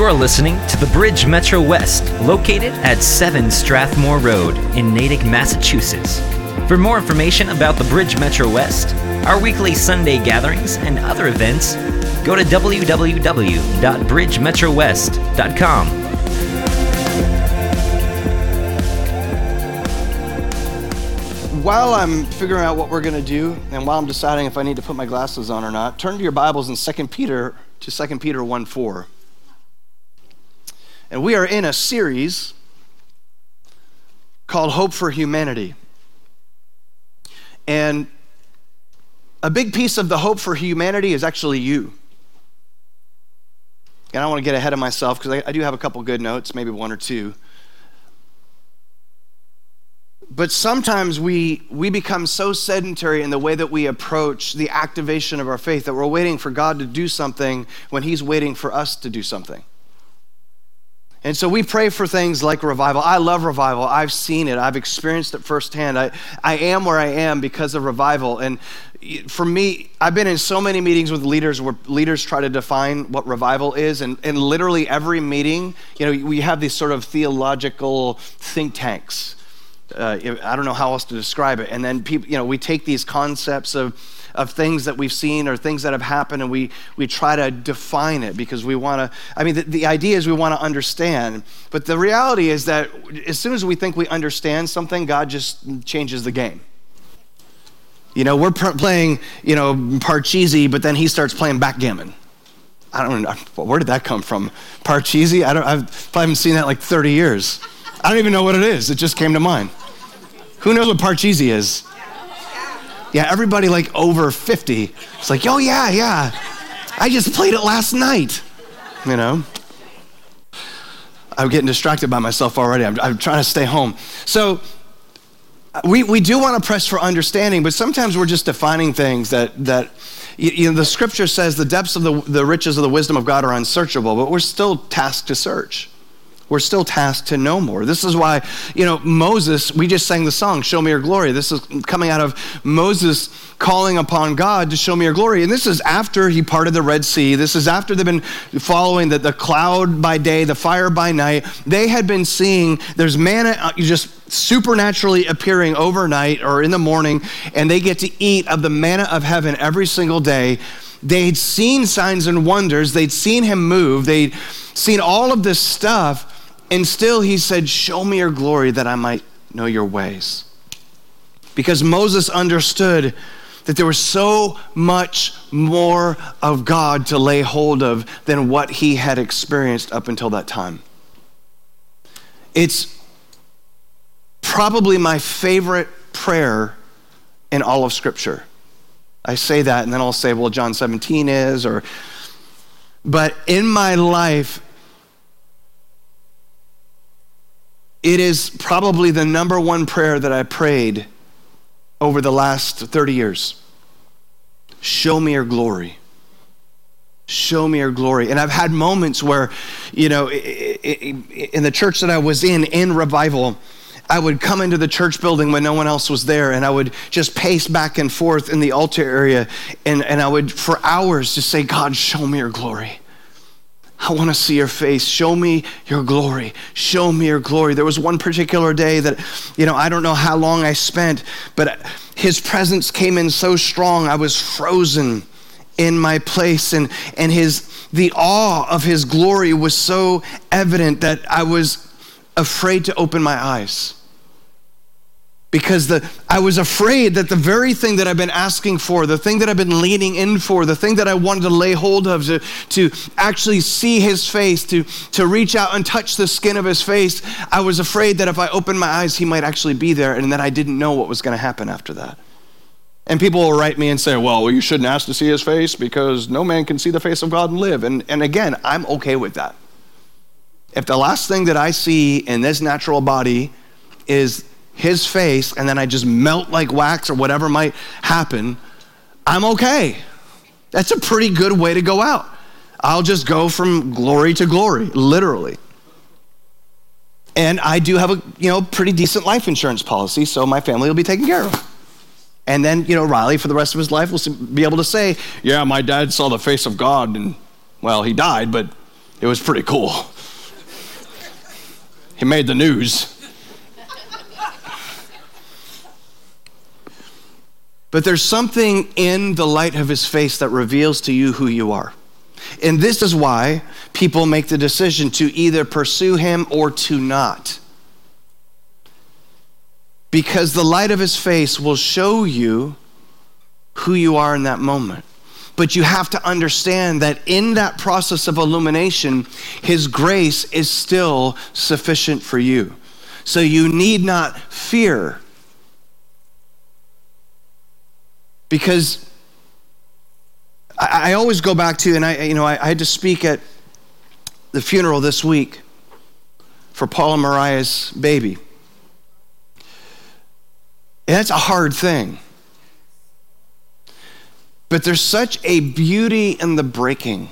You're listening to the Bridge Metro West, located at 7 Strathmore Road in Natick, Massachusetts. For more information about the Bridge Metro West, our weekly Sunday gatherings, and other events, go to www.bridgemetrowest.com. While I'm figuring out what we're going to do, and while I'm deciding if I need to put my glasses on or not, turn to your Bibles in 2 Peter to 2 Peter 1 4. And we are in a series called Hope for Humanity. And a big piece of the hope for humanity is actually you. And I don't want to get ahead of myself because I, I, do have a couple good notes, maybe one or two. But sometimes we, we become so sedentary in the way that we approach the activation of our faith that we're waiting for God to do something when He's waiting for us to do something. And so we pray for things like revival. I love revival. I've seen it. I've experienced it firsthand. I, I am where I am because of revival. And for me, I've been in so many meetings with leaders where leaders try to define what revival is. And, and literally every meeting, you know, we have these sort of theological think tanks. Uh, I don't know how else to describe it. And then people, you know, we take these concepts of, of things that we've seen or things that have happened and we, we try to define it because we want to i mean the, the idea is we want to understand but the reality is that as soon as we think we understand something god just changes the game. You know we're playing you know parcheesi but then he starts playing backgammon. I don't know where did that come from? Parcheesi? I don't i've probably haven't seen that like 30 years. I don't even know what it is. It just came to mind. Who knows what parcheesi is yeah, everybody like over 50. It's like, oh, yeah, yeah. I just played it last night. You know? I'm getting distracted by myself already. I'm, I'm trying to stay home. So, we, we do want to press for understanding, but sometimes we're just defining things that, that you, know, the scripture says the depths of the, the riches of the wisdom of God are unsearchable, but we're still tasked to search we're still tasked to know more. This is why, you know, Moses, we just sang the song, Show Me Your Glory. This is coming out of Moses calling upon God to show me your glory. And this is after he parted the Red Sea. This is after they've been following the, the cloud by day, the fire by night. They had been seeing there's manna uh, just supernaturally appearing overnight or in the morning, and they get to eat of the manna of heaven every single day. They'd seen signs and wonders, they'd seen him move, they'd seen all of this stuff. And still he said, Show me your glory that I might know your ways. Because Moses understood that there was so much more of God to lay hold of than what he had experienced up until that time. It's probably my favorite prayer in all of Scripture. I say that and then I'll say, well, John 17 is, or, but in my life, It is probably the number one prayer that I prayed over the last 30 years. Show me your glory. Show me your glory. And I've had moments where, you know, in the church that I was in, in revival, I would come into the church building when no one else was there, and I would just pace back and forth in the altar area, and, and I would, for hours, just say, God, show me your glory. I want to see your face. Show me your glory. Show me your glory. There was one particular day that, you know, I don't know how long I spent, but his presence came in so strong, I was frozen in my place and and his the awe of his glory was so evident that I was afraid to open my eyes because the, I was afraid that the very thing that I've been asking for, the thing that I've been leaning in for, the thing that I wanted to lay hold of, to, to actually see his face, to, to reach out and touch the skin of his face, I was afraid that if I opened my eyes, he might actually be there and that I didn't know what was going to happen after that. And people will write me and say, well, you shouldn't ask to see his face because no man can see the face of God and live. And, and again, I'm okay with that. If the last thing that I see in this natural body is his face and then I just melt like wax or whatever might happen, I'm okay. That's a pretty good way to go out. I'll just go from glory to glory, literally. And I do have a, you know, pretty decent life insurance policy, so my family will be taken care of. And then, you know, Riley, for the rest of his life, will be able to say, yeah, my dad saw the face of God, and, well, he died, but It was pretty cool. He made the news. But there's something in the light of his face that reveals to you who you are. And this is why people make the decision to either pursue him or to not. Because the light of his face will show you who you are in that moment. But you have to understand that in that process of illumination, his grace is still sufficient for you. So you need not fear because I, I, always go back to, and I, you know, I, I, had to speak at the funeral this week for Paul and Mariah's baby. And that's a hard thing. But there's such a beauty in the breaking.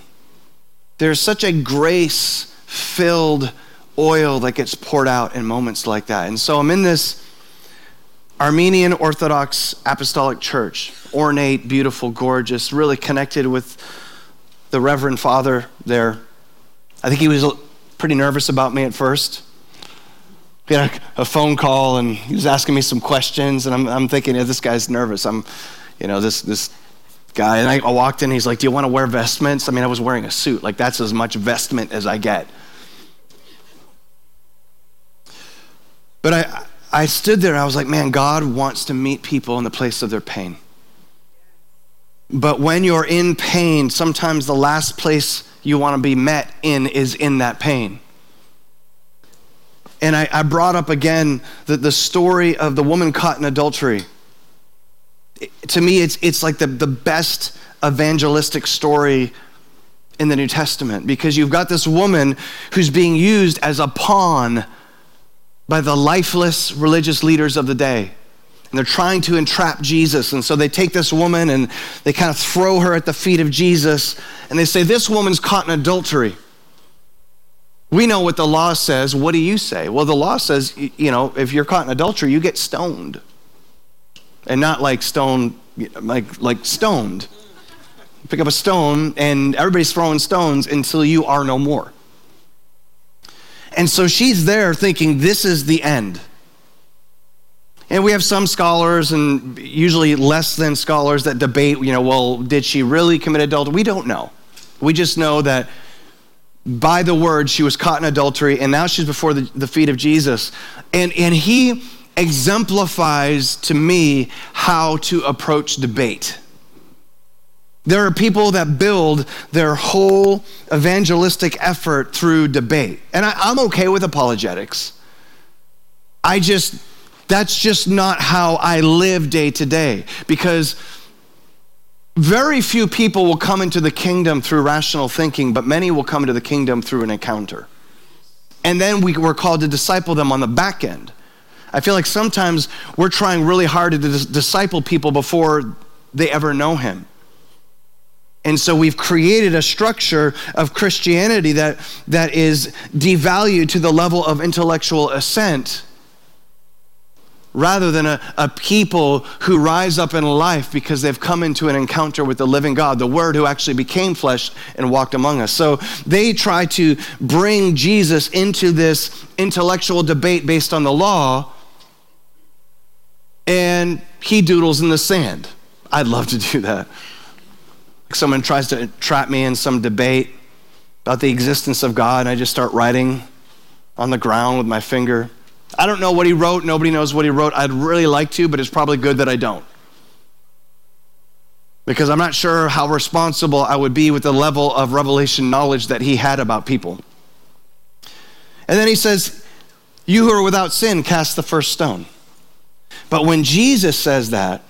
There's such a grace filled oil that gets poured out in moments like that. And so I'm in this Armenian Orthodox Apostolic Church, ornate, beautiful, gorgeous, really connected with the Reverend Father there. I think he was pretty nervous about me at first. He had a, phone call and he was asking me some questions, and I'm, I'm thinking, yeah, this guy's nervous. I'm, you know, this, this guy. And I, I walked in, he's like, Do you want to wear vestments? I mean, I was wearing a suit. Like, that's as much vestment as I get. But I, I stood there I was like, man, God wants to meet people in the place of their pain. But when you're in pain, sometimes the last place you want to be met in is in that pain. And I, I brought up again the, the story of the woman caught in adultery. It, to me, it's, it's like the, the best evangelistic story in the New Testament because you've got this woman who's being used as a pawn by the lifeless religious leaders of the day. And they're trying to entrap Jesus. And so they take this woman and they kind of throw her at the feet of Jesus. And they say, This woman's caught in adultery. We know what the law says. What do you say? Well, the law says, you know, if you're caught in adultery, you get stoned. And not like stoned, like, like stoned. Pick up a stone, and everybody's throwing stones until you are no more. And so she's there thinking, this is the end. And we have some scholars, and usually less than scholars, that debate, you know, well, did she really commit adultery? We don't know. We just know that by the word, she was caught in adultery, and now she's before the, the feet of Jesus. And, and he exemplifies to me how to approach debate. There are people that build their whole evangelistic effort through debate. And I, am okay with apologetics. I just, that's just not how I live day to day because very few people will come into the kingdom through rational thinking, but many will come into the kingdom through an encounter. And then we, we're called to disciple them on the back end. I feel like sometimes we're trying really hard to dis- disciple people before they ever know him. And so we've created a structure of Christianity that, that is devalued to the level of intellectual assent rather than a, a people who rise up in life because they've come into an encounter with the living God, the Word who actually became flesh and walked among us. So they try to bring Jesus into this intellectual debate based on the law, and he doodles in the sand. I'd love to do that someone tries to trap me in some debate about the existence of God, and I just start writing on the ground with my finger. I don't know what he wrote. Nobody knows what he wrote. I'd really like to, but it's probably good that I don't. Because I'm not sure how responsible I would be with the level of revelation knowledge that he had about people. And then he says, You who are without sin, cast the first stone. But when Jesus says that,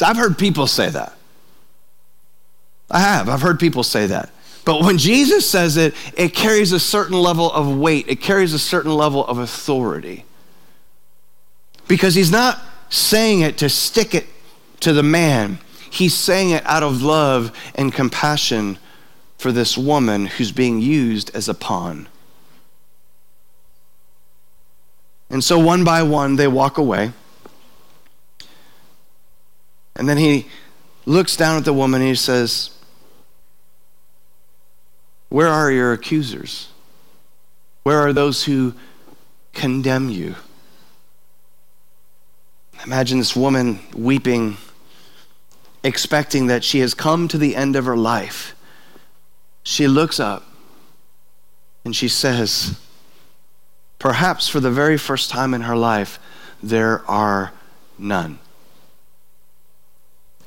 I've heard people say that. I have. I've heard people say that. But when Jesus says it, it carries a certain level of weight, it carries a certain level of authority. Because he's not saying it to stick it to the man, he's saying it out of love and compassion for this woman who's being used as a pawn. And so one by one, they walk away. And then he looks down at the woman and he says, Where are your accusers? Where are those who condemn you? Imagine this woman weeping, expecting that she has come to the end of her life. She looks up and she says, Perhaps for the very first time in her life, there are none.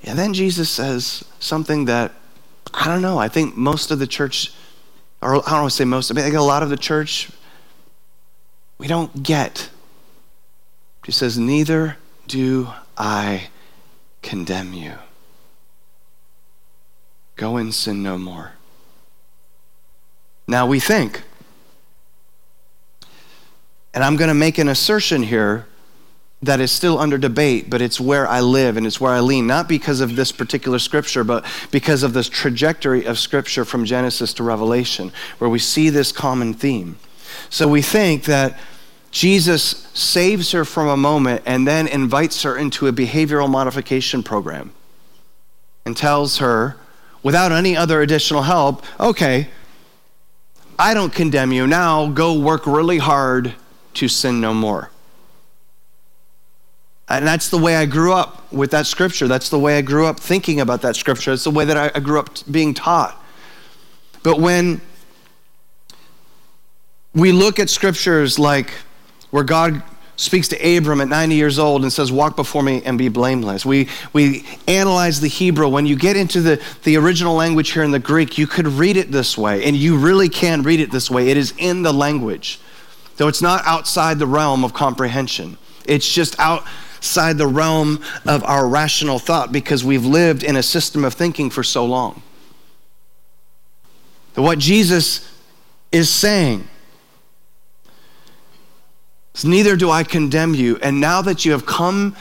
And then Jesus says something that, I don't know, I think most of the church, or I don't want to say most, I mean, think a lot of the church, we don't get. He says, Neither do I condemn you. Go and sin no more. Now we think, and I'm going to make an assertion here that is still under debate, but it's where I live and it's where I lean, not because of this particular scripture, but because of this trajectory of scripture from Genesis to Revelation, where we see this common theme. So we think that Jesus saves her from a moment and then invites her into a behavioral modification program and tells her, without any other additional help, okay, I don't condemn you. Now go work really hard to sin no more. And that's the way I grew up with that scripture. That's the way I grew up thinking about that scripture. It's the way that I grew up being taught. But when we look at scriptures like where God speaks to Abram at 90 years old and says, Walk before me and be blameless. We, we analyze the Hebrew. When you get into the, the original language here in the Greek, you could read it this way, and you really can read it this way. It is in the language, though it's not outside the realm of comprehension. It's just outside the realm of our rational thought because we've lived in a system of thinking for so long. What Jesus is saying is, Neither do I condemn you. And now that you have come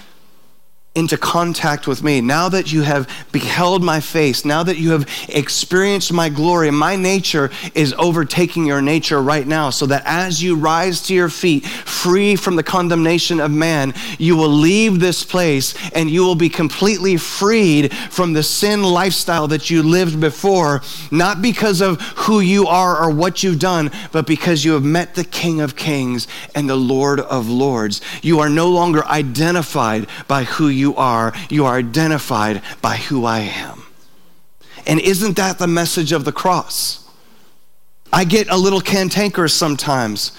into contact with me, now that you have beheld my face, now that you have experienced my glory, my nature is overtaking your nature right now, so that as you rise to your feet, free from the condemnation of man, you will leave this place and you will be completely freed from the sin lifestyle that you lived before, not because of who you are or what you've done, but because you have met the King of Kings and the Lord of Lords. You are no longer identified by who you you are, you are identified by who I am. And isn't that the message of the cross? I get a little cantankerous sometimes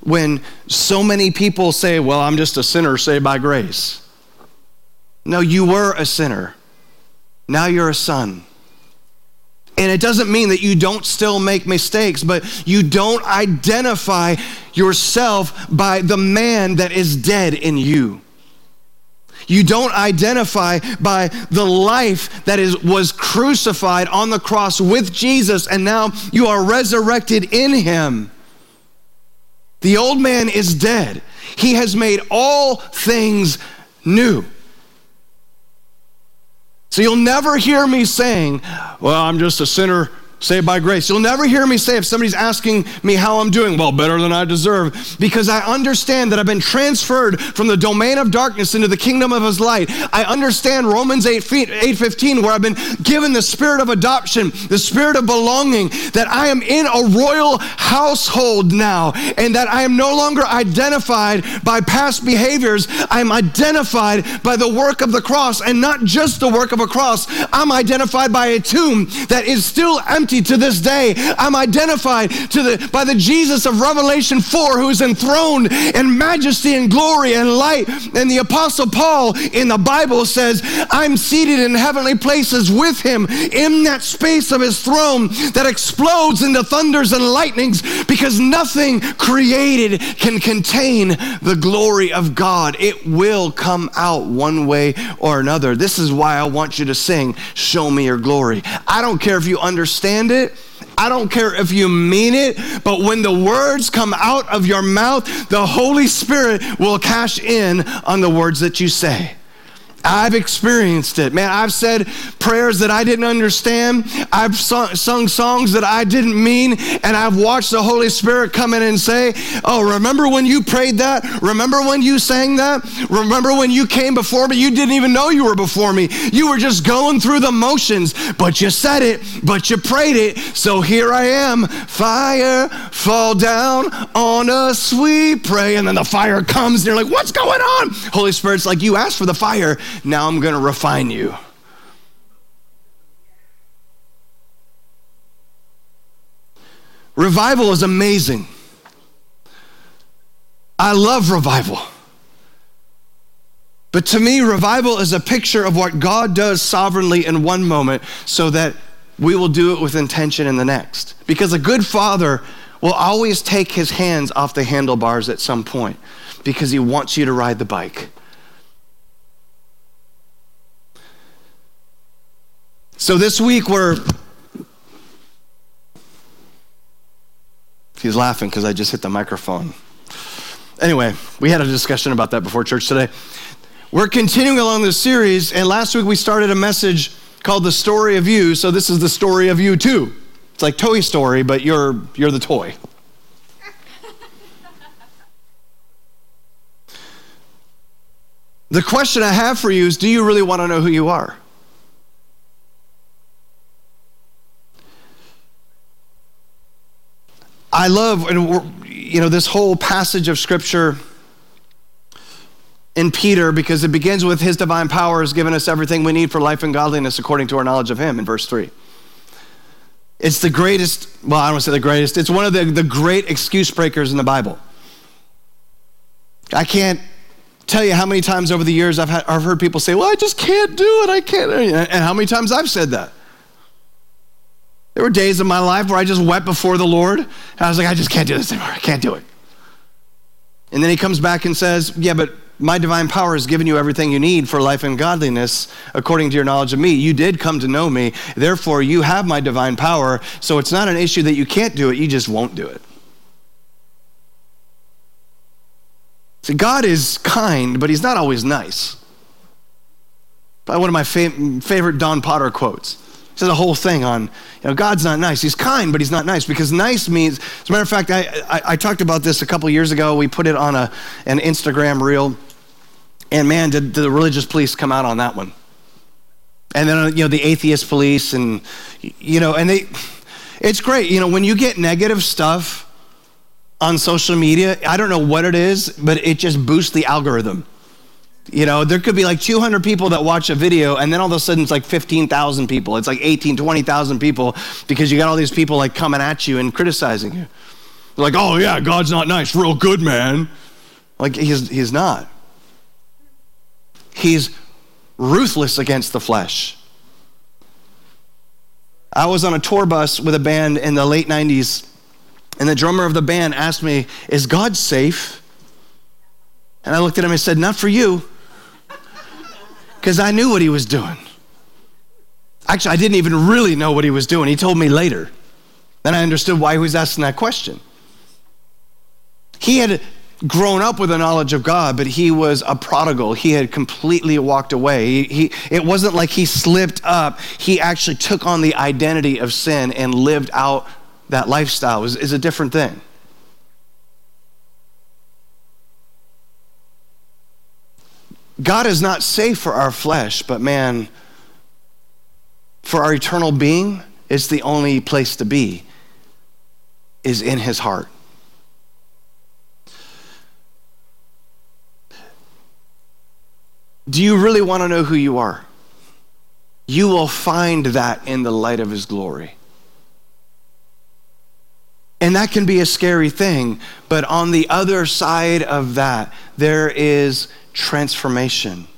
when so many people say, Well, I'm just a sinner saved by grace. No, you were a sinner. Now you're a son. And it doesn't mean that you don't still make mistakes, but you don't identify yourself by the man that is dead in you. You don't identify by the life that is, was crucified on the cross with Jesus, and now you are resurrected in him. The old man is dead. He has made all things new. So you'll never hear me saying, Well, I'm just a sinner saved by grace. You'll never hear me say, if somebody's asking me how I'm doing, well, better than I deserve, because I understand that I've been transferred from the domain of darkness into the kingdom of his light. I understand Romans 8, 15, where I've been given the spirit of adoption, the spirit of belonging, that I am in a royal household now, and that I am no longer identified by past behaviors. I'm identified by the work of the cross, and not just the work of a cross. I'm identified by a tomb that is still empty to this day. I'm identified to the, by the Jesus of Revelation 4 who is enthroned in majesty and glory and light. And the Apostle Paul in the Bible says, I'm seated in heavenly places with him in that space of his throne that explodes into thunders and lightnings because nothing created can contain the glory of God. It will come out one way or another. This is why I want you to sing, Show Me Your Glory. I don't care if you understand understand it. I don't care if you mean it, but when the words come out of your mouth, the Holy Spirit will cash in on the words that you say. I've experienced it. Man, I've said prayers that I didn't understand. I've sung, sung, songs that I didn't mean, and I've watched the Holy Spirit come in and say, Oh, remember when you prayed that? Remember when you sang that? Remember when you came before me? You didn't even know you were before me. You were just going through the motions, but you said it, but you prayed it. So here I am. Fire fall down on a sweet pray. And then the fire comes, and you're like, What's going on? Holy Spirit's like, You asked for the fire. Now I'm going to refine you. Revival is amazing. I love revival. But to me, revival is a picture of what God does sovereignly in one moment so that we will do it with intention in the next. Because a good father will always take his hands off the handlebars at some point because he wants you to ride the bike. So this week we're. He's laughing because I just hit the microphone. Anyway, we had a discussion about that before church today. We're continuing along this series, and last week we started a message called The Story of You. So this is the story of you too. It's like Toy Story, but you're, you're the toy. the question I have for you is do you really want to know who you are? I love, you know, this whole passage of scripture in Peter because it begins with his divine power has given us everything we need for life and godliness according to our knowledge of him in verse 3. It's the greatest, well, I don't want to say the greatest, it's one of the, the great excuse breakers in the Bible. I can't tell you how many times over the years I've, had, I've heard people say, well, I just can't do it, I can't, and how many times I've said that. There were days in my life where I just wept before the Lord, and I was like, I just can't do this anymore. I can't do it. And then he comes back and says, Yeah, but my divine power has given you everything you need for life and godliness according to your knowledge of me. You did come to know me, therefore, you have my divine power. So it's not an issue that you can't do it, you just won't do it. See, God is kind, but he's not always nice. By one of my favorite Don Potter quotes says a whole thing on, you know, God's not nice. He's kind, but he's not nice because nice means, as a matter of fact, I, I, I talked about this a couple years ago. We put it on a, an Instagram reel. And man, did, did the religious police come out on that one. And then, you know, the atheist police and, you know, and they, it's great. You know, when you get negative stuff on social media, I don't know what it is, but it just boosts the algorithm. You know, there could be like 200 people that watch a video, and then all of a sudden it's like 15,000 people. It's like 18, 20,000 people because you got all these people like coming at you and criticizing you. They're like, oh, yeah, God's not nice. Real good, man. Like, he's, he's not. He's ruthless against the flesh. I was on a tour bus with a band in the late 90s, and the drummer of the band asked me, Is God safe? And I looked at him and said, Not for you because I knew what he was doing. Actually, I didn't even really know what he was doing. He told me later. Then I understood why he was asking that question. He had grown up with a knowledge of God, but he was a prodigal. He had completely walked away. He, he, it wasn't like he slipped up. He actually took on the identity of sin and lived out that lifestyle. Is a different thing. God is not safe for our flesh, but man, for our eternal being, it's the only place to be, is in his heart. Do you really want to know who you are? You will find that in the light of his glory. And that can be a scary thing, but on the other side of that, there is transformation.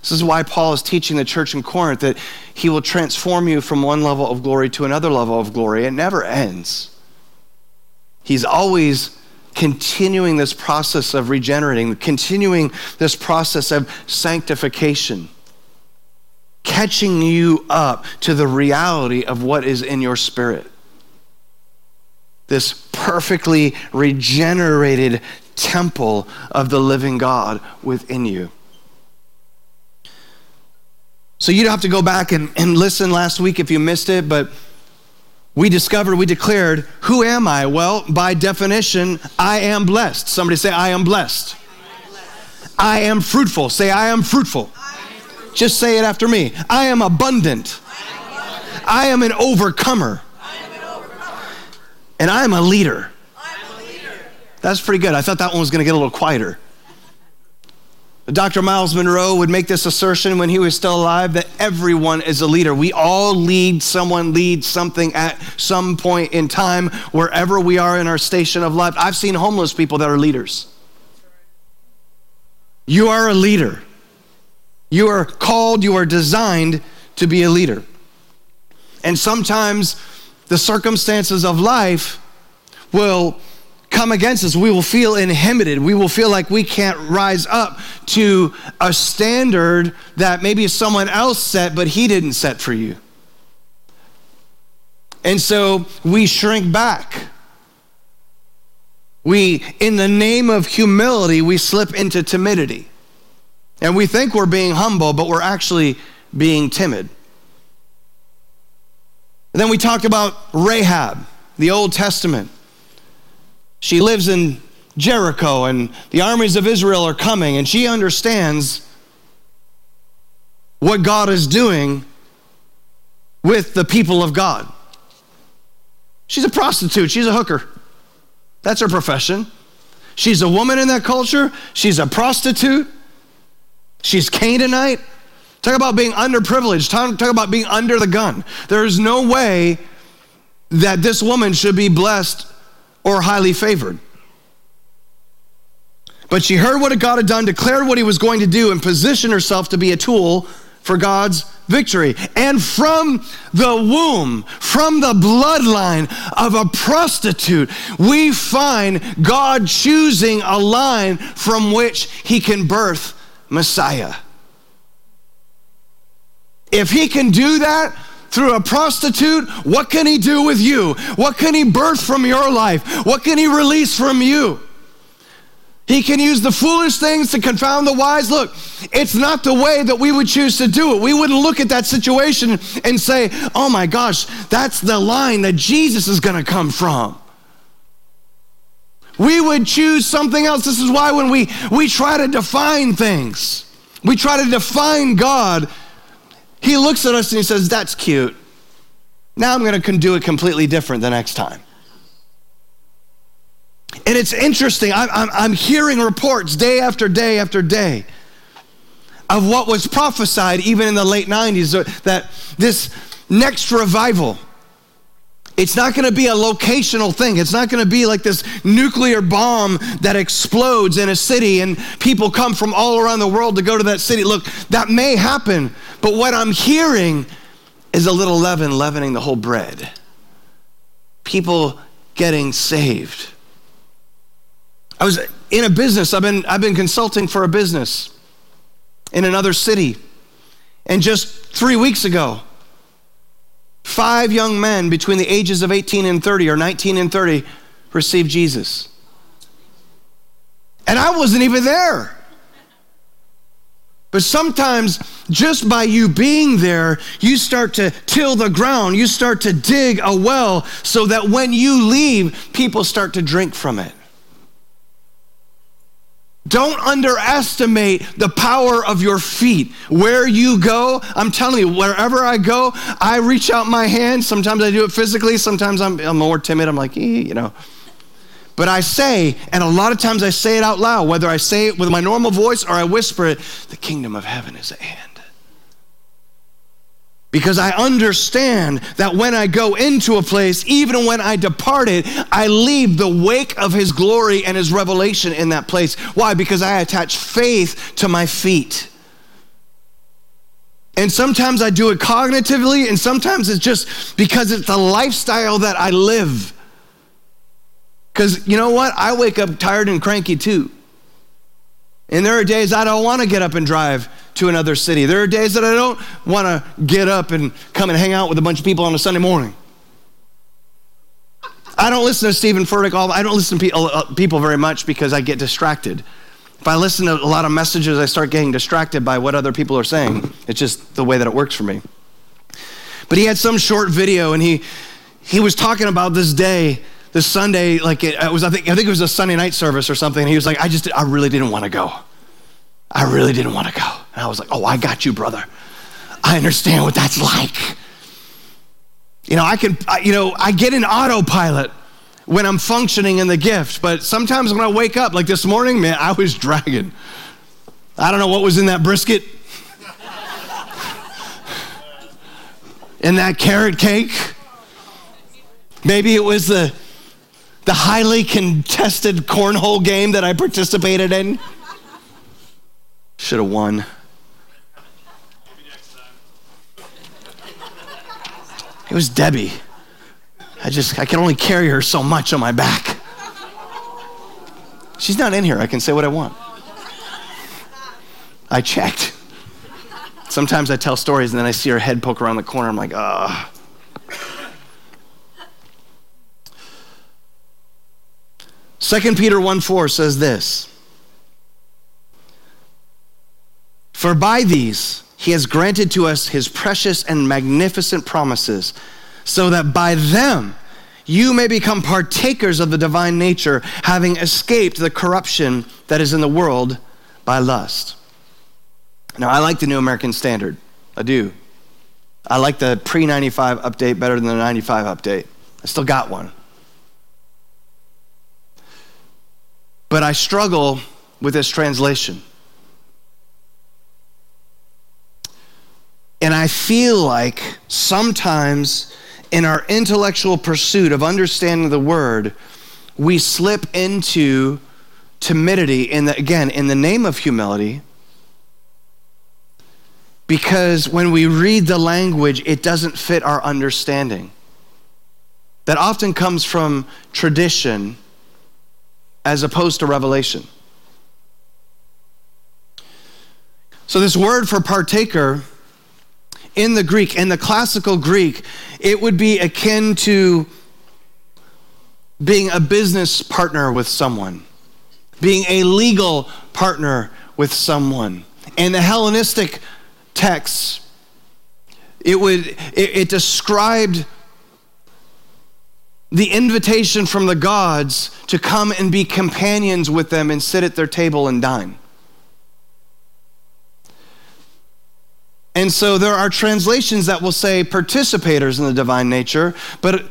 This is why Paul is teaching the church in Corinth that he will transform you from one level of glory to another level of glory. It never ends. He's always continuing this process of regenerating, continuing this process of sanctification, catching you up to the reality of what is in your spirit. This perfectly regenerated temple of the living God within you. So you don't have to go back and, and listen last week if you missed it, but we discovered, we declared, who am I? Well, by definition, I am blessed. Somebody say, I am blessed. I am fruitful. Say, I am fruitful. Just say it after me. I am abundant. I am an overcomer. And I am a leader. That's pretty good. I thought that one was going to get a little quieter. Dr. Myles Munroe would make this assertion when he was still alive that everyone is a leader. We all lead, someone leads something at some point in time, wherever we are in our station of life. I've seen homeless people that are leaders. You are a leader. You are called, you are designed to be a leader. And sometimes the circumstances of life will come against us, we will feel inhibited. We will feel like we can't rise up to a standard that maybe someone else set, but he didn't set for you. And so we shrink back. We, in the name of humility, we slip into timidity. And we think we're being humble, but we're actually being timid. And then we talked about Rahab, the Old Testament. She lives in Jericho, and the armies of Israel are coming, and she understands what God is doing with the people of God. She's a prostitute, she's a hooker. That's her profession. She's a woman in that culture, she's a prostitute, she's Canaanite. Talk about being underprivileged, talk, talk about being under the gun. There is no way that this woman should be blessed or highly favored. But she heard what God had done, declared what he was going to do, and positioned herself to be a tool for God's victory. And from the womb, from the bloodline of a prostitute, we find God choosing a line from which he can birth Messiah. If he can do that, through a prostitute, what can he do with you? What can he birth from your life? What can he release from you? He can use the foolish things to confound the wise. Look, it's not the way that we would choose to do it. We wouldn't look at that situation and say, oh my gosh, that's the line that Jesus is going to come from. We would choose something else. This is why when we, we try to define things, we try to define God he looks at us and he says, That's cute. Now I'm going to do it completely different the next time. And it's interesting. I'm, I'm, I'm, hearing reports day after day after day of what was prophesied even in the late 90s that this next revival it's not going to be a locational thing. It's not going to be like this nuclear bomb that explodes in a city and people come from all around the world to go to that city. Look, that may happen, but what I'm hearing is a little leaven leavening the whole bread. People getting saved. I was in a business, I've been, I've been consulting for a business in another city. And just three weeks ago, Five young men between the ages of 18 and 30 or 19 and 30 received Jesus. And I wasn't even there. But sometimes, just by you being there, you start to till the ground, you start to dig a well so that when you leave, people start to drink from it. Don't underestimate the power of your feet. Where you go, I'm telling you, wherever I go, I reach out my hand. Sometimes I do it physically, sometimes I'm, I'm more timid. I'm like, eh, you know. But I say, and a lot of times I say it out loud, whether I say it with my normal voice or I whisper it, the kingdom of heaven is at hand. Because I understand that when I go into a place, even when I depart it, I leave the wake of his glory and his revelation in that place. Why? Because I attach faith to my feet. And sometimes I do it cognitively, and sometimes it's just because it's the lifestyle that I live. Because you know what? I wake up tired and cranky too. And there are days I don't want to get up and drive to another city. There are days that I don't want to get up and come and hang out with a bunch of people on a Sunday morning. I don't listen to Steven Furtick. I don't listen to uh, people very much because I get distracted. If I listen to a lot of messages, I start getting distracted by what other people are saying. It's just the way that it works for me. But he had some short video and he, he was talking about this day, this Sunday, like it, it was, I think, I think it was a Sunday night service or something. And he was like, I just, I really didn't want to go. I really didn't want to go. And I was like, oh, I got you, brother. I understand what that's like. You know, I can, I, you know, I get an autopilot when I'm functioning in the gift, but sometimes when I wake up, like this morning, man, I was dragging. I don't know what was in that brisket. in that carrot cake. Maybe it was the, the highly contested cornhole game that I participated in. Should have won. It was Debbie. I just, I can only carry her so much on my back. She's not in here. I can say what I want. I checked. Sometimes I tell stories and then I see her head poke around the corner. I'm like, ah. Second Peter 1 4 says this For by these he has granted to us his precious and magnificent promises, so that by them you may become partakers of the divine nature, having escaped the corruption that is in the world by lust. Now, I like the New American Standard. I do. I like the pre 95 update better than the 95 update. I still got one. But I struggle with this translation. And I feel like sometimes in our intellectual pursuit of understanding the word, we slip into timidity in the, again in the name of humility. Because when we read the language it doesn't fit our understanding. That often comes from tradition as opposed to revelation so this word for partaker in the Greek, in the classical Greek, it would be akin to being a business partner with someone, being a legal partner with someone. In the Hellenistic texts, it would it, it described the invitation from the gods to come and be companions with them and sit at their table and dine. And so there are translations that will say participators in the divine nature, but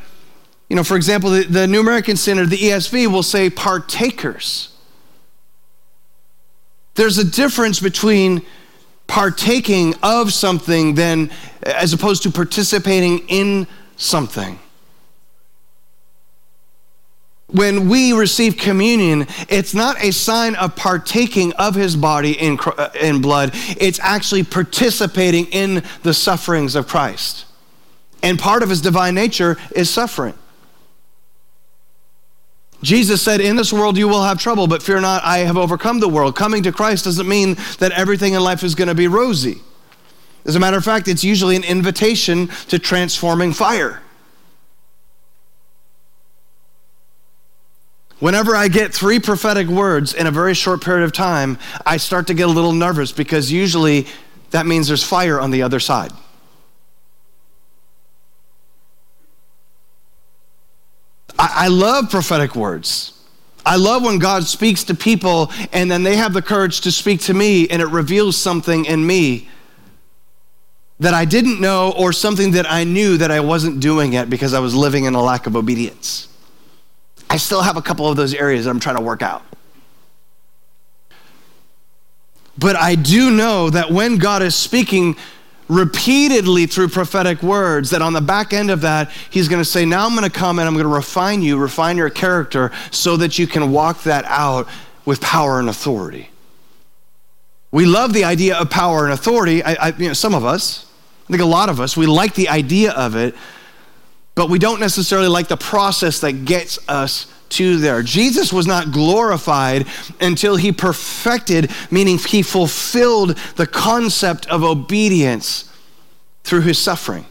you know, for example, the, the New American Standard, the ESV, will say partakers. There's a difference between partaking of something than as opposed to participating in something when we receive communion, it's not a sign of partaking of his body in, uh, in blood, it's actually participating in the sufferings of Christ. And part of his divine nature is suffering. Jesus said, In this world you will have trouble, but fear not, I have overcome the world. Coming to Christ doesn't mean that everything in life is going to be rosy. As a matter of fact, it's usually an invitation to transforming fire. Whenever I get three prophetic words in a very short period of time, I start to get a little nervous because usually that means there's fire on the other side. I, love prophetic words. I love when God speaks to people and then they have the courage to speak to me and it reveals something in me that I didn't know or something that I knew that I wasn't doing it because I was living in a lack of obedience. I still have a couple of those areas that I'm trying to work out. But I do know that when God is speaking repeatedly through prophetic words, that on the back end of that, He's going to say, Now I'm going to come and I'm going to refine you, refine your character, so that you can walk that out with power and authority. We love the idea of power and authority. I, I, you know, some of us, I think a lot of us, we like the idea of it, but we don't necessarily like the process that gets us to there. Jesus was not glorified until he perfected, meaning he fulfilled the concept of obedience through his suffering.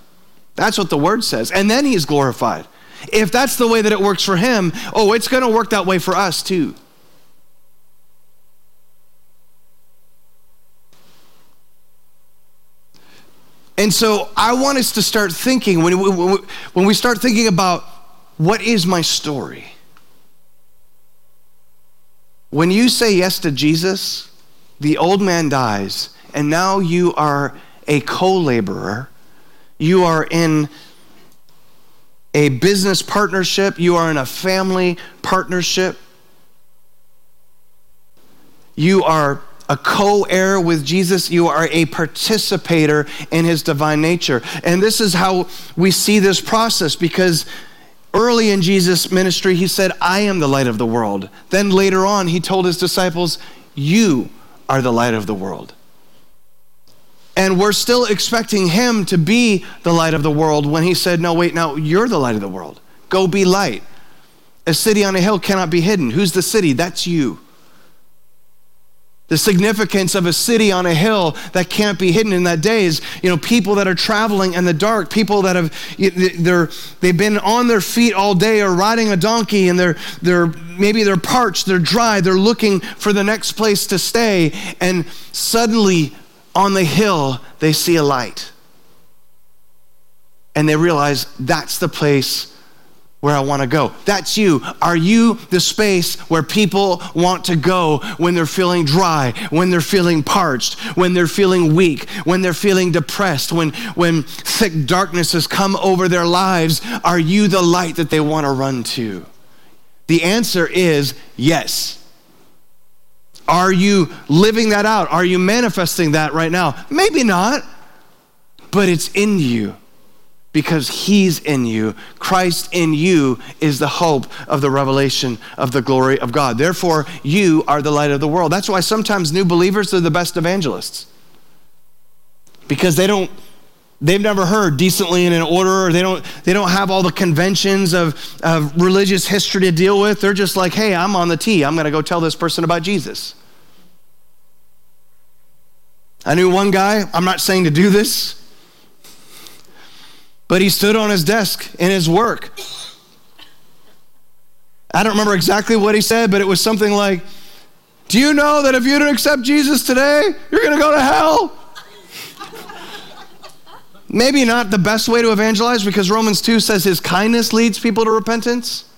That's what the word says. And then he is glorified. If that's the way that it works for him, oh, it's going to work that way for us too. And so I want us to start thinking when we, when we start thinking about what is my story? When you say yes to Jesus, the old man dies, and now you are a co laborer. You are in a business partnership, you are in a family partnership. You are a co heir with Jesus, you are a participator in his divine nature. And this is how we see this process because early in Jesus' ministry, he said, I am the light of the world. Then later on, he told his disciples, You are the light of the world. And we're still expecting him to be the light of the world when he said, No, wait, now you're the light of the world. Go be light. A city on a hill cannot be hidden. Who's the city? That's you. The significance of a city on a hill that can't be hidden in that day is, you know, people that are traveling in the dark, people that have, they're, they've been on their feet all day or riding a donkey and they're, they're, maybe they're parched, they're dry, they're looking for the next place to stay. And suddenly on the hill, they see a light. And they realize that's the place where I want to go. That's you. Are you the space where people want to go when they're feeling dry, when they're feeling parched, when they're feeling weak, when they're feeling depressed, when, when thick darkness has come over their lives? Are you the light that they want to run to? The answer is yes. Are you living that out? Are you manifesting that right now? Maybe not, but it's in you because he's in you. Christ in you is the hope of the revelation of the glory of God. Therefore, you are the light of the world. That's why sometimes new believers are the best evangelists. Because they don't they've never heard decently in an order or they don't they don't have all the conventions of, of religious history to deal with they're just like hey i'm on the tee i'm going to go tell this person about jesus i knew one guy i'm not saying to do this but he stood on his desk in his work. I don't remember exactly what he said, but it was something like, Do you know that if you don't accept Jesus today, you're going to go to hell? Maybe not the best way to evangelize because Romans 2 says his kindness leads people to repentance.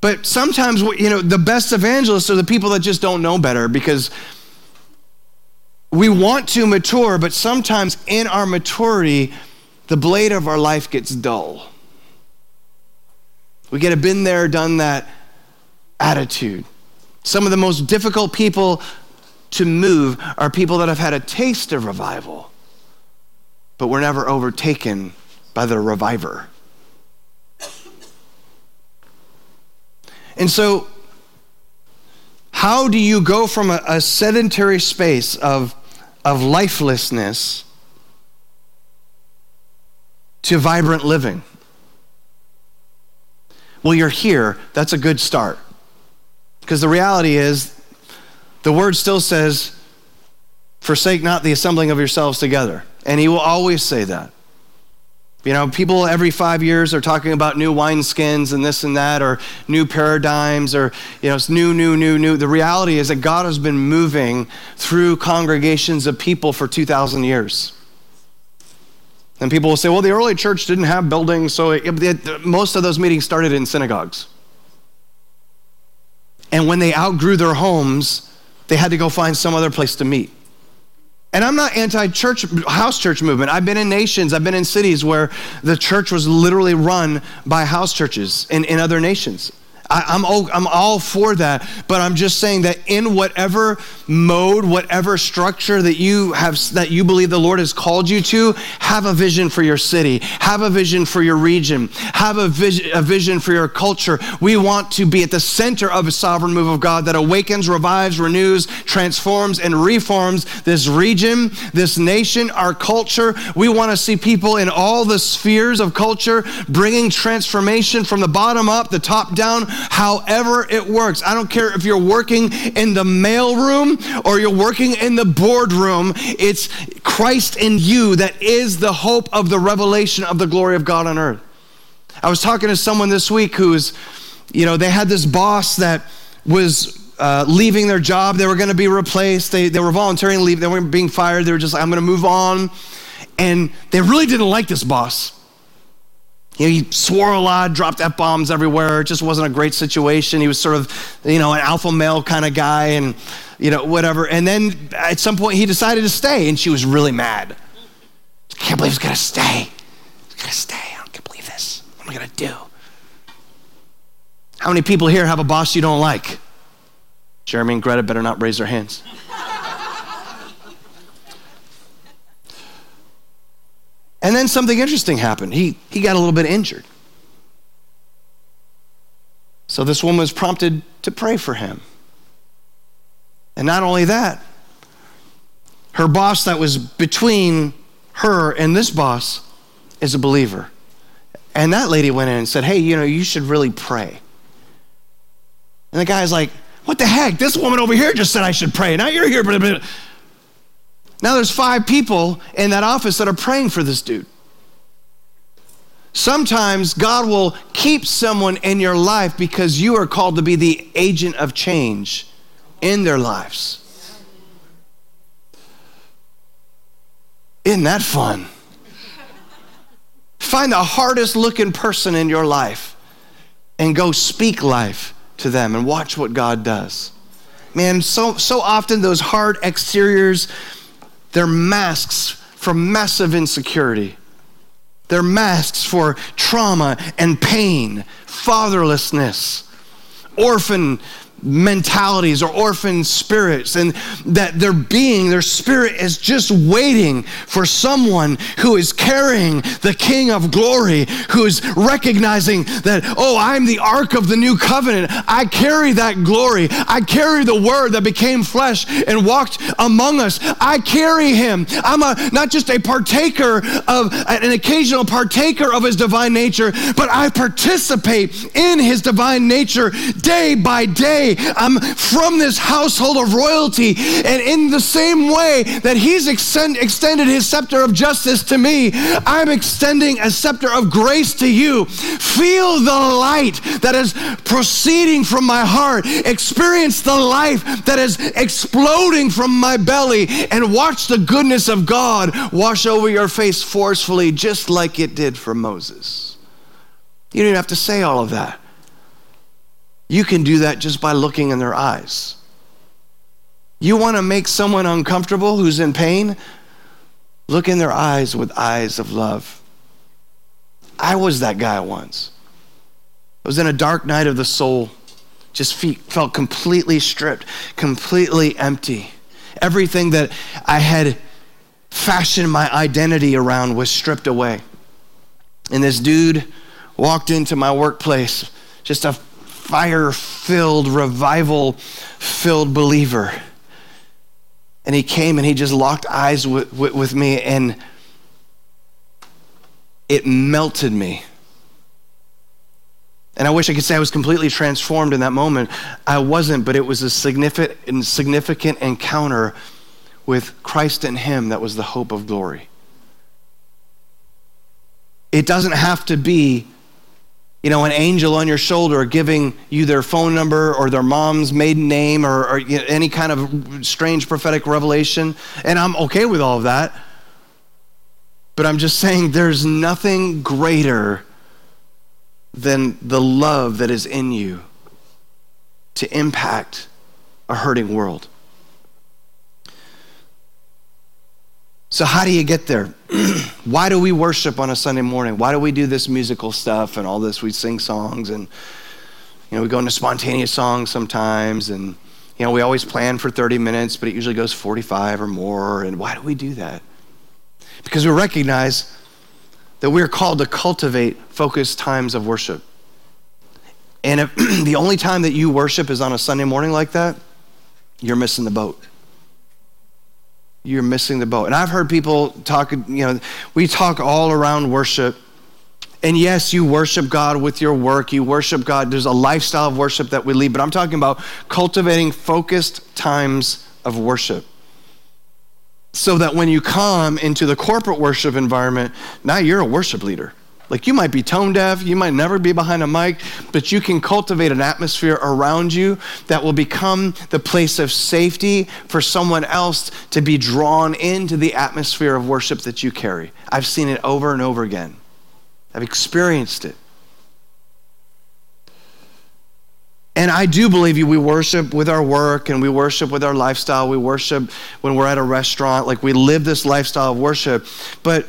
But sometimes, you know, the best evangelists are the people that just don't know better because we want to mature, but sometimes in our maturity, the blade of our life gets dull. We get a been there, done that attitude. Some of the most difficult people to move are people that have had a taste of revival, but were never overtaken by the reviver. And so, how do you go from a, a sedentary space of of lifelessness to vibrant living. Well, you're here. That's a good start. Because the reality is, the word still says, forsake not the assembling of yourselves together. And he will always say that. You know, people every five years are talking about new wineskins and this and that, or new paradigms, or, you know, it's new, new, new, new. The reality is that God has been moving through congregations of people for 2,000 years. And people will say, well, the early church didn't have buildings, so it, it, most of those meetings started in synagogues. And when they outgrew their homes, they had to go find some other place to meet. And I'm not anti church, house church movement. I've been in nations, I've been in cities where the church was literally run by house churches in, in other nations. I, am all, I'm all for that, but I'm just saying that in whatever mode, whatever structure that you have, that you believe the Lord has called you to, have a vision for your city, have a vision for your region, have a vision, a vision for your culture. We want to be at the center of a sovereign move of God that awakens, revives, renews, transforms, and reforms this region, this nation, our culture. We want to see people in all the spheres of culture bringing transformation from the bottom up, the top down however it works. I don't care if you're working in the mailroom or you're working in the boardroom, it's Christ in you that is the hope of the revelation of the glory of God on earth. I was talking to someone this week who's, you know, they had this boss that was uh, leaving their job. They were going to be replaced. They, they were volunteering to leave. They weren't being fired. They were just like, I'm going to move on. And they really didn't like this boss. You know, he swore a lot, dropped F bombs everywhere. It just wasn't a great situation. He was sort of, you know, an alpha male kind of guy and, you know, whatever. And then at some point he decided to stay and she was really mad. I can't believe he's going to stay. He's going to stay. I can't believe this. What am I going to do? How many people here have a boss you don't like? Jeremy and Greta better not raise their hands. And then something interesting happened. He, he got a little bit injured. So this woman was prompted to pray for him. And not only that, her boss that was between her and this boss is a believer. And that lady went in and said, Hey, you know, you should really pray. And the guy's like, What the heck? This woman over here just said I should pray. Now you're here. Now there's five people in that office that are praying for this dude. Sometimes God will keep someone in your life because you are called to be the agent of change in their lives. Isn't that fun? Find the hardest looking person in your life and go speak life to them and watch what God does. Man, so, so often those hard exteriors, they're masks for massive insecurity. They're masks for trauma and pain, fatherlessness, orphan mentalities or orphan spirits, and that their being, their spirit is just waiting for someone who is carrying the King of glory, who is recognizing that, oh, I'm the ark of the new covenant. I carry that glory. I carry the word that became flesh and walked among us. I carry him. I'm a, not just a partaker of an occasional partaker of his divine nature, but I participate in his divine nature day by day I'm from this household of royalty. And in the same way that he's extend, extended his scepter of justice to me, I'm extending a scepter of grace to you. Feel the light that is proceeding from my heart. Experience the life that is exploding from my belly and watch the goodness of God wash over your face forcefully, just like it did for Moses. You don't have to say all of that. You can do that just by looking in their eyes. You want to make someone uncomfortable who's in pain? Look in their eyes with eyes of love. I was that guy once. I was in a dark night of the soul, just felt completely stripped, completely empty. Everything that I had fashioned my identity around was stripped away. And this dude walked into my workplace, just a fire filled, revival filled believer. And he came and he just locked eyes with, with, with, me, and it melted me. And I wish I could say I was completely transformed in that moment. I wasn't, but it was a significant, significant encounter with Christ and Him that was the hope of glory. It doesn't have to be you know, an angel on your shoulder giving you their phone number or their mom's maiden name or, or you know, any kind of strange prophetic revelation. And I'm okay with all of that. But I'm just saying there's nothing greater than the love that is in you to impact a hurting world. So, how do you get there? Why do we worship on a Sunday morning? Why do we do this musical stuff and all this? We sing songs and, you know, we go into spontaneous songs sometimes and, you know, we always plan for 30 minutes, but it usually goes 45 or more. And why do we do that? Because we recognize that we're called to cultivate focused times of worship. And if the only time that you worship is on a Sunday morning like that, you're missing the boat you're missing the boat. And I've heard people talk, you know, we talk all around worship. And yes, you worship God with your work, you worship God. There's a lifestyle of worship that we lead, but I'm talking about cultivating focused times of worship. So that when you come into the corporate worship environment, now you're a worship leader. Like you might be tone deaf, you might never be behind a mic, but you can cultivate an atmosphere around you that will become the place of safety for someone else to be drawn into the atmosphere of worship that you carry. I've seen it over and over again, I've experienced it. And I do believe you, we worship with our work and we worship with our lifestyle. We worship when we're at a restaurant. Like we live this lifestyle of worship. But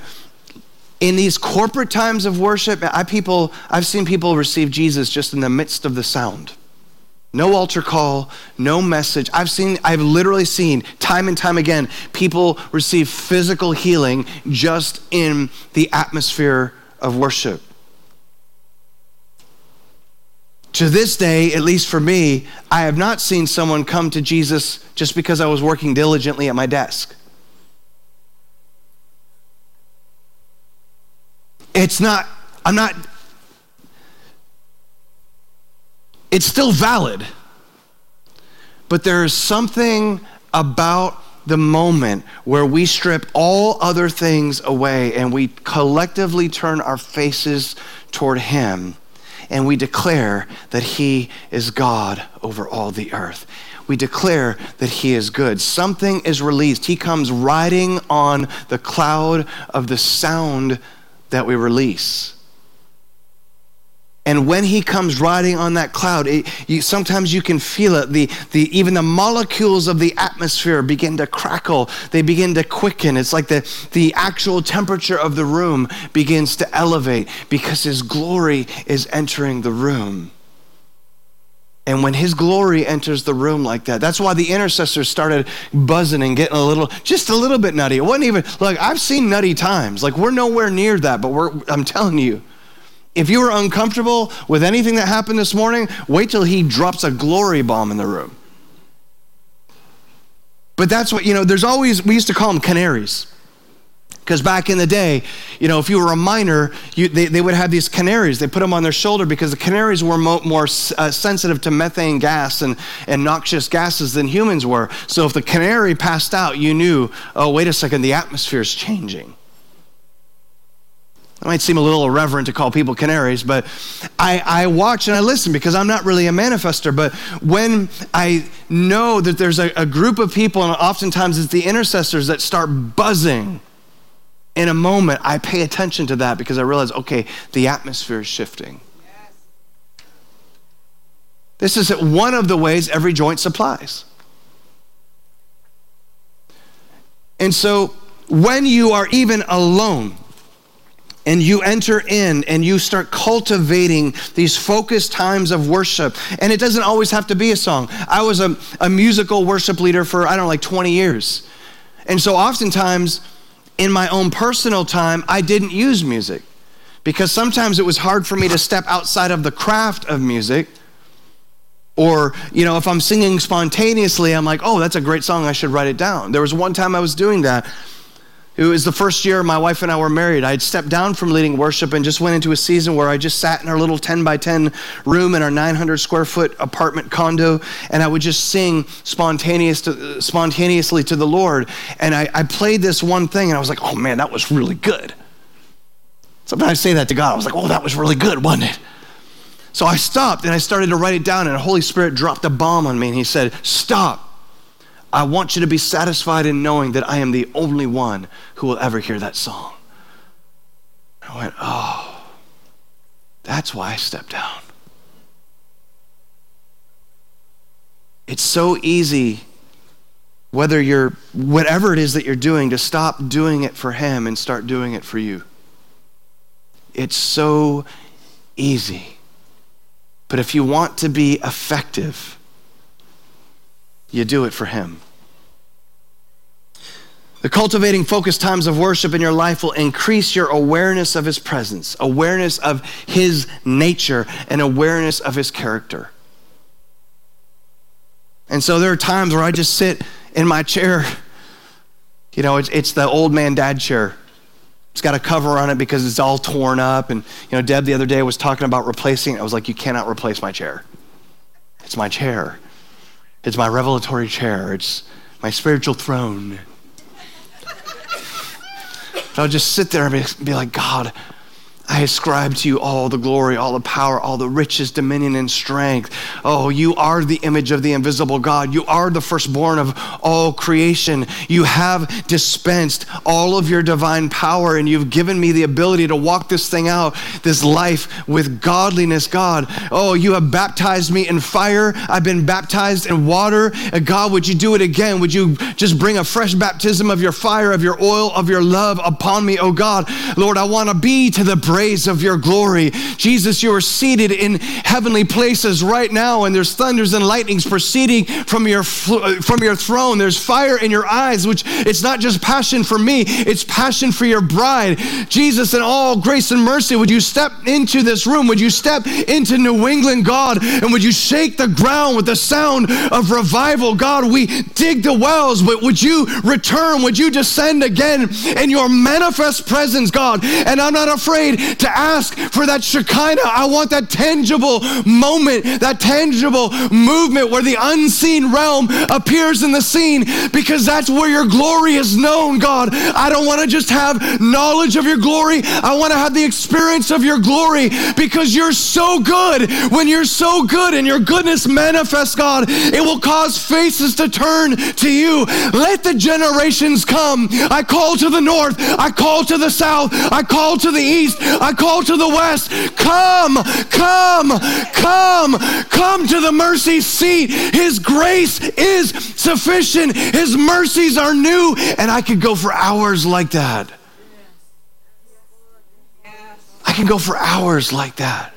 in these corporate times of worship, I people, I've seen people receive Jesus just in the midst of the sound. No altar call, no message. I've seen, I've literally seen time and time again people receive physical healing just in the atmosphere of worship. To this day, at least for me, I have not seen someone come to Jesus just because I was working diligently at my desk. It's not, I'm not, it's still valid, but there is something about the moment where we strip all other things away and we collectively turn our faces toward Him and we declare that He is God over all the earth. We declare that He is good. Something is released. He comes riding on the cloud of the sound that we release. And when he comes riding on that cloud, it, you, sometimes you can feel it. The, the, even the molecules of the atmosphere begin to crackle, they begin to quicken. It's like the, the actual temperature of the room begins to elevate because his glory is entering the room. And when his glory enters the room like that, that's why the intercessors started buzzing and getting a little, just a little bit nutty. It wasn't even, like, I've seen nutty times. Like, we're nowhere near that, but we're, I'm telling you, if you were uncomfortable with anything that happened this morning, wait till he drops a glory bomb in the room. But that's what, you know, there's always, we used to call them canaries. Because back in the day, you know, if you were a miner, you, they, they would have these canaries. They put them on their shoulder because the canaries were mo- more uh, sensitive to methane gas and, and noxious gases than humans were. So if the canary passed out, you knew, oh, wait a second, the atmosphere is changing. It might seem a little irreverent to call people canaries, but I, I watch and I listen because I'm not really a manifester. But when I know that there's a, a group of people, and oftentimes it's the intercessors that start buzzing in a moment, I pay attention to that because I realize, okay, the atmosphere is shifting. This is one of the ways every joint supplies. And so when you are even alone, and you enter in and you start cultivating these focused times of worship. And it doesn't always have to be a song. I was a, a musical worship leader for, I don't know, like 20 years. And so oftentimes in my own personal time, I didn't use music because sometimes it was hard for me to step outside of the craft of music. Or, you know, if I'm singing spontaneously, I'm like, oh, that's a great song, I should write it down. There was one time I was doing that it was the first year my wife and I were married. I had stepped down from leading worship and just went into a season where I just sat in our little 10 by 10 room in our 900 square foot apartment condo and I would just sing spontaneous to, spontaneously to the Lord. And I, I played this one thing and I was like, oh man, that was really good. Sometimes I say that to God. I was like, oh, that was really good, wasn't it? So I stopped and I started to write it down, and the Holy Spirit dropped a bomb on me and He said, Stop. I want you to be satisfied in knowing that I am the only one who will ever hear that song. I went, oh, that's why I stepped down. It's so easy, whether you're, whatever it is that you're doing, to stop doing it for Him and start doing it for you. It's so easy. But if you want to be effective, you do it for Him. The cultivating focused times of worship in your life will increase your awareness of His presence, awareness of His nature, and awareness of His character. And so there are times where I just sit in my chair. You know, it's, it's the old man dad chair. It's got a cover on it because it's all torn up. And, you know, Deb the other day was talking about replacing it. I was like, you cannot replace my chair. It's my chair. It's my revelatory chair. It's my spiritual throne. I'll just sit there and be, be like, God, I ascribe to you all the glory, all the power, all the riches, dominion, and strength. Oh, you are the image of the invisible God. You are the firstborn of all creation. You have dispensed all of your divine power, and you've given me the ability to walk this thing out, this life with godliness, God. Oh, you have baptized me in fire. I've been baptized in water. God, would you do it again? Would you just bring a fresh baptism of your fire, of your oil, of your love upon me, oh God? Lord, I want to be to the praise of your glory. Jesus, you are seated in heavenly places right now, and there's thunders and lightnings proceeding from your, uh, from your throne. There's fire in your eyes, which it's not just passion for me, it's passion for your bride. Jesus, in all grace and mercy, would you step into this room? Would you step into New England, God, and would you shake the ground with the sound of revival? God, we dig the wells, but would you return? Would you descend again in your manifest presence, God? And I'm not afraid to ask for that Shekinah. I want that tangible moment, that tangible movement where the unseen realm appears in the scene because that's where your glory is known, God. I don't want to just have knowledge of your glory, I want to have the experience of your glory because you're so good. When you're so good and your goodness manifests, God, it will cause faces to turn to you. Let the generations come. I call to the north, I call to the south, I call to the east, I call to the west. Come, come, come, come to the mercy seat. His grace is sufficient, His mercies are new. And I could go for hours like that. I can go for hours like that.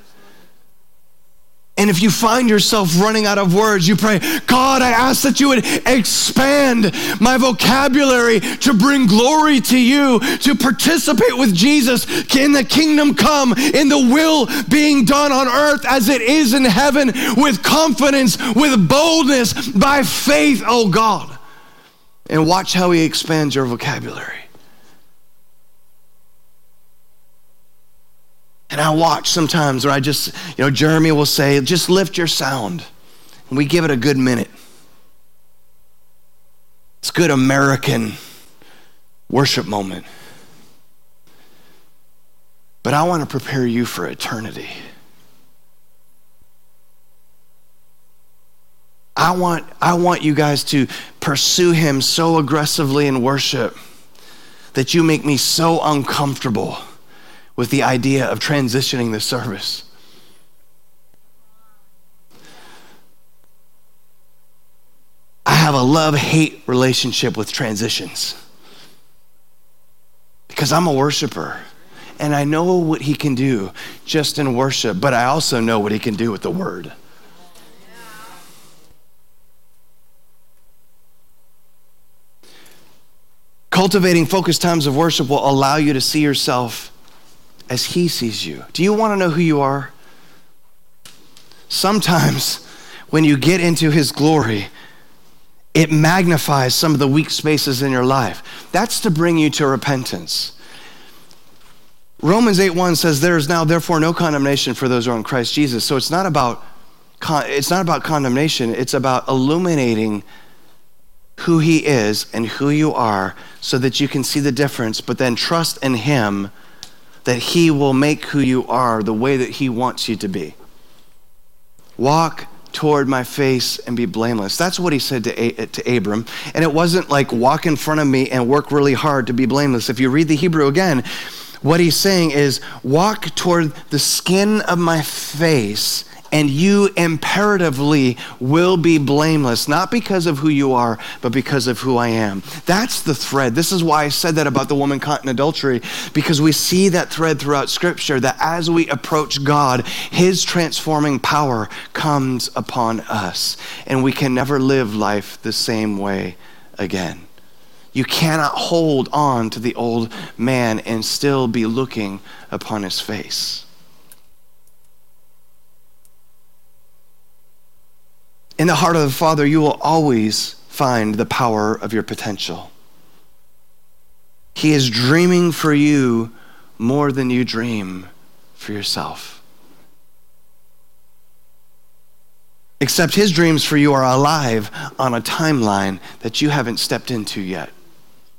And if you find yourself running out of words, you pray, God, I ask that you would expand my vocabulary to bring glory to you, to participate with Jesus in the kingdom come, in the will being done on earth as it is in heaven, with confidence, with boldness, by faith, oh God. And watch how he expands your vocabulary. And I watch sometimes where I just, you know, Jeremy will say, just lift your sound. And we give it a good minute. It's good American worship moment. But I want to prepare you for eternity. I want, I want you guys to pursue him so aggressively in worship that you make me so uncomfortable with the idea of transitioning the service. I have a love hate relationship with transitions because I'm a worshiper and I know what he can do just in worship, but I also know what he can do with the word. Cultivating focused times of worship will allow you to see yourself as He sees you. Do you want to know who you are? Sometimes when you get into His glory, it magnifies some of the weak spaces in your life. That's to bring you to repentance. Romans 8:1 says there is now therefore no condemnation for those who are in Christ Jesus. So it's not about it's not about condemnation, it's about illuminating who he is and who you are so that you can see the difference, but then trust in him that He will make who you are the way that He wants you to be. Walk toward my face and be blameless. That's what he said to, to Abram. And it wasn't like walk in front of me and work really hard to be blameless. If you read the Hebrew again, what he's saying is walk toward the skin of my face and you imperatively will be blameless, not because of who you are, but because of who I am. That's the thread. This is why I said that about the woman caught in adultery, because we see that thread throughout Scripture that as we approach God, His transforming power comes upon us, and we can never live life the same way again. You cannot hold on to the old man and still be looking upon his face. In the heart of the Father, you will always find the power of your potential. He is dreaming for you more than you dream for yourself. Except his dreams for you are alive on a timeline that you haven't stepped into yet.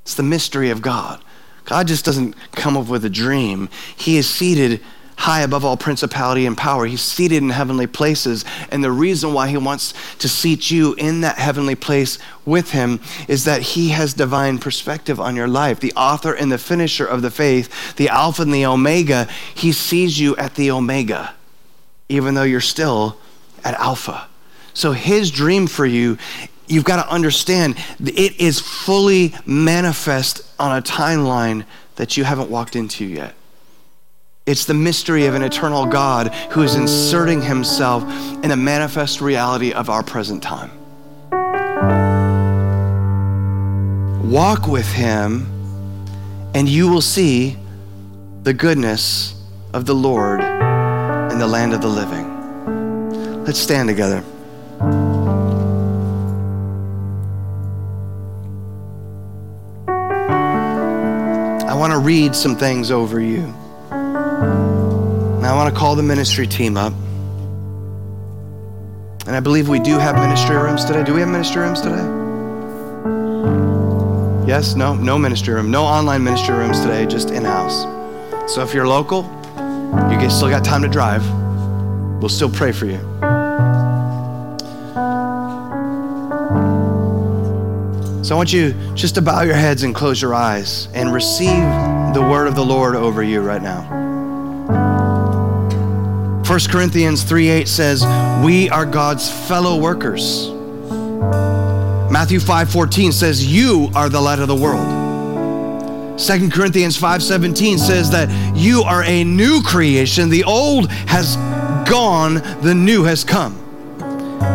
It's the mystery of God. God just doesn't come up with a dream. He is seated high above all principality and power. He's seated in heavenly places. And the reason why he wants to seat you in that heavenly place with him is that he has divine perspective on your life. The author and the finisher of the faith, the Alpha and the Omega, he sees you at the Omega, even though you're still at Alpha. So his dream for you you've got to understand it is fully manifest on a timeline that you haven't walked into yet. It's the mystery of an eternal God who is inserting himself in the manifest reality of our present time. Walk with him, and you will see the goodness of the Lord in the land of the living. Let's stand together. I want to read some things over you. Now I want to call the ministry team up. And I believe we do have ministry rooms today. Do we have ministry rooms today? Yes? No? No ministry room. No online ministry rooms today, just in house. So if you're local, you still got time to drive. We'll still pray for you. So I want you just to bow your heads and close your eyes and receive the word of the Lord over you right now. 1 Corinthians 3:8 says, "We are God's fellow workers." Matthew 5:14 says, "You are the light of the world." 2 Corinthians 5:17 says that you are a new creation. The old has gone, the new has come.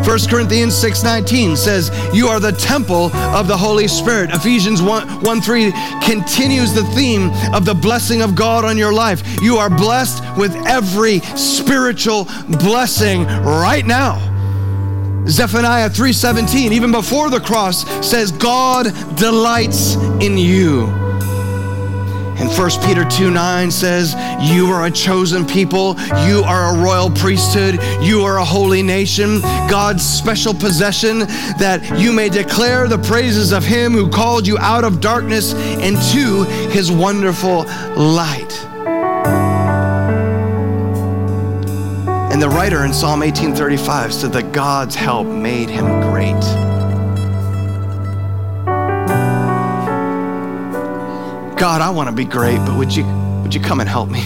1 Corinthians 6:19 says, "You are the temple of the Holy Spirit." Ephesians 1, 1 3 continues the theme of the blessing of God on your life. You are blessed with every spiritual blessing right now. Zephaniah 3:17 even before the cross says God delights in you. And 1 Peter 2 9 says, You are a chosen people, you are a royal priesthood, you are a holy nation, God's special possession, that you may declare the praises of him who called you out of darkness into his wonderful light. And the writer in Psalm 1835 said that God's help made him great. God, I want to be great, but would you, would you come and help me?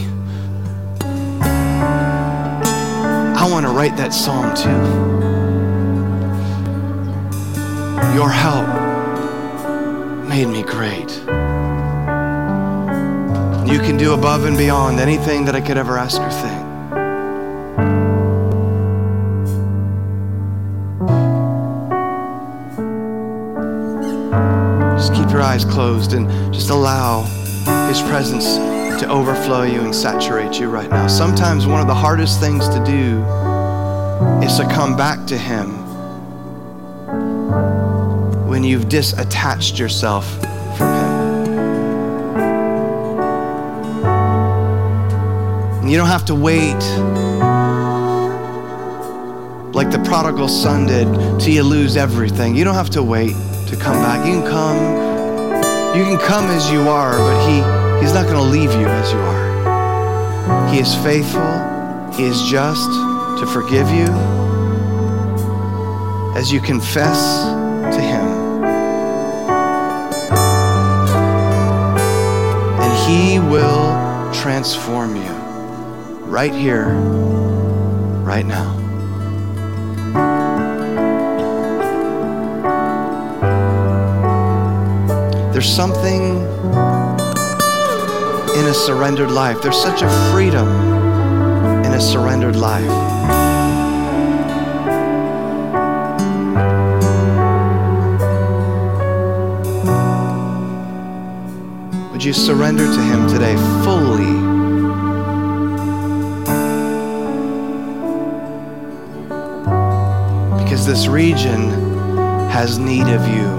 I want to write that song too. Your help made me great. You can do above and beyond anything that I could ever ask or think. Eyes closed and just allow His presence to overflow you and saturate you right now. Sometimes one of the hardest things to do is to come back to Him when you've disattached yourself from Him. And you don't have to wait like the prodigal son did till you lose everything. You don't have to wait to come back. You can come you can come as you are, but he, He's not going to leave you as you are. He is faithful, He is just to forgive you as you confess to Him. And He will transform you right here, right now. There's something in a surrendered life. There's such a freedom in a surrendered life. Would you surrender to Him today fully? Because this region has need of you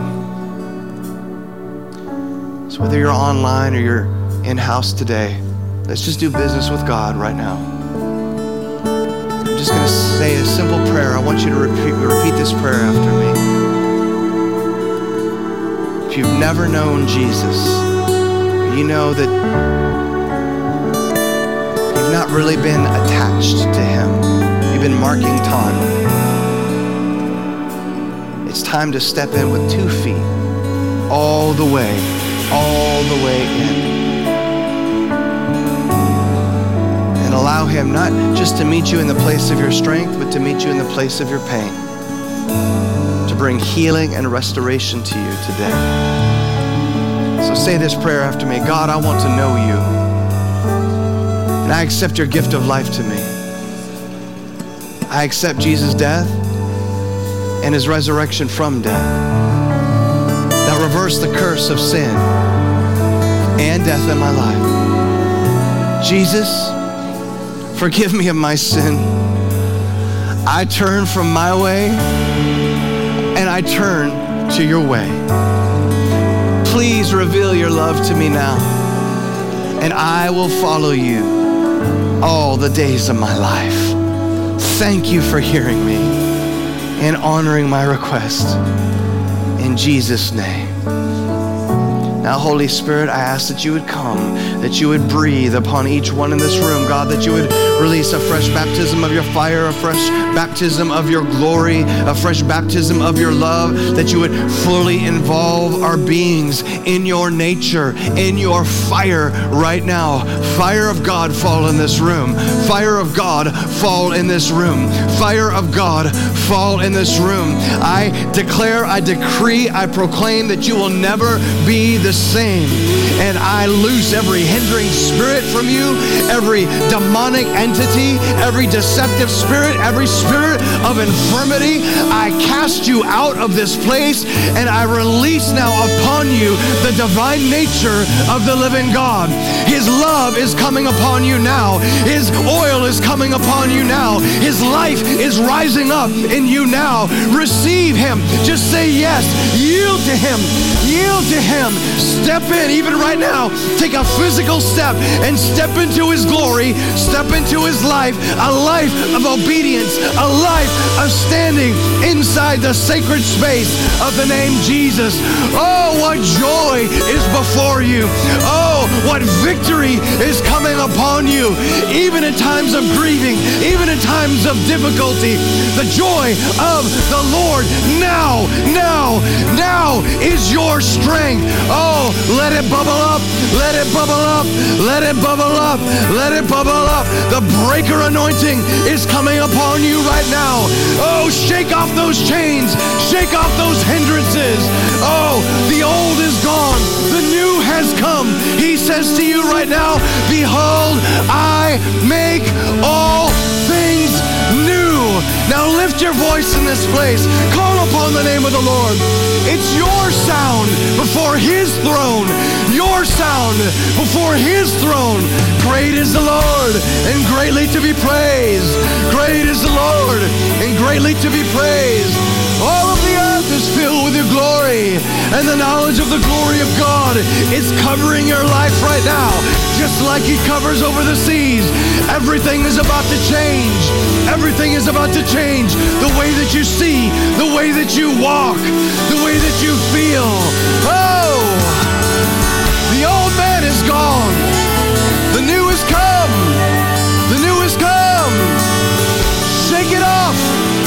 whether you're online or you're in house today, let's just do business with God right now. I'm just going to say a simple prayer. I want you to repeat, repeat this prayer after me. If you've never known Jesus, you know that you've not really been attached to Him. You've been marking time. It's time to step in with two feet all the way, all the way in. And allow Him not just to meet you in the place of your strength, but to meet you in the place of your pain. To bring healing and restoration to you today. So say this prayer after me God, I want to know you. And I accept your gift of life to me. I accept Jesus' death and his resurrection from death that reversed the curse of sin and death in my life. Jesus, forgive me of my sin. I turn from my way and I turn to your way. Please reveal your love to me now, and I will follow you all the days of my life. Thank you for hearing me and honoring my request. In Jesus' name. Now, Holy Spirit, I ask that you would come, that you would breathe upon each one in this room, God, that you would release a fresh baptism of your fire, a fresh baptism of your glory, a fresh baptism of your love, that you would fully involve our beings in your nature, in your fire right now. Fire of God fall in this room. Fire of God fall in this room. Fire of God fall in this room. I declare, I decree, I proclaim that you will never be the same. And I loose every hindering spirit from you, every demonic entity, every deceptive spirit, every spirit of infirmity. I cast you out of this place and I release now upon you the divine nature of the living God. His love is coming upon you now. His oil is coming upon you now. His life is rising up in you now. Receive Him. Just say yes. Yield to Him. Yield to Him. Step in, even right now. Take a physical step and step into His glory. Step into His life. A life of obedience. A life of standing inside the sacred space of the name Jesus. Oh, what joy is before you. Oh, what victory is coming upon you. Even in times of grieving, even in times of difficulty, the joy of the Lord now, now, now is your strength. Oh, let it bubble up, let it bubble up, let it bubble up, let it bubble up. The breaker anointing is coming upon you right now. Oh, shake off those chains, shake off those hindrances. Oh, the old is gone, the new has come. He says to you right now, Behold, I make all Now lift your voice in this place. Call upon the name of the Lord. It's your sound before His throne. Your sound before His throne. Great is the Lord and greatly to be praised. Great is the Lord and greatly to be praised. All of is filled with your glory, and the knowledge of the glory of God is covering your life right now, just like He covers over the seas. Everything is about to change. Everything is about to change. The way that you see, the way that you walk, the way that you feel. Oh, the old man is gone. The new has come. The new has come. Shake it off.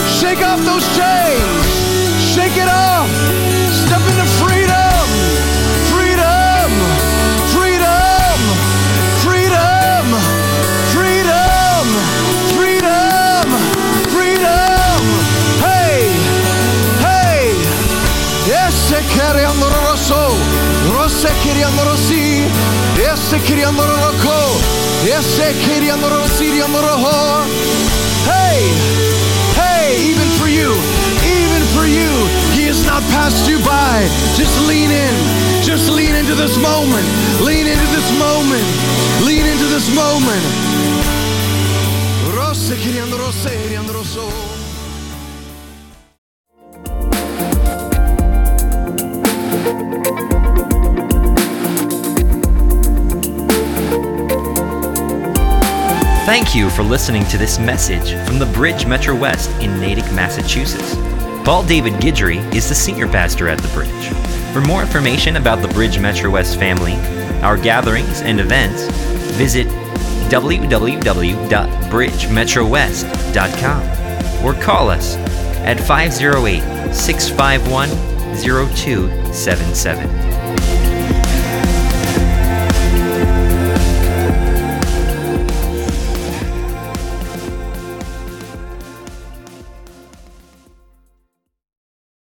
Shake off those chains. Shake it off. Step into freedom. Freedom. Freedom. Freedom. Freedom. Freedom. Freedom. Hey. Hey. Yes, queriendo rosso. Rosse queriendo rossi. Yes, queriendo rocco. Yes, queriendo rossi, roho. Passed you by. Just lean in. Just lean into this moment. Lean into this moment. Lean into this moment. Thank you for listening to this message from the Bridge Metro West in Natick, Massachusetts. Paul David Guidry is the senior pastor at the Bridge. For more information about the Bridge Metro West family, our gatherings and events, visit www.bridgemetrowest.com or call us at 508 651 0277.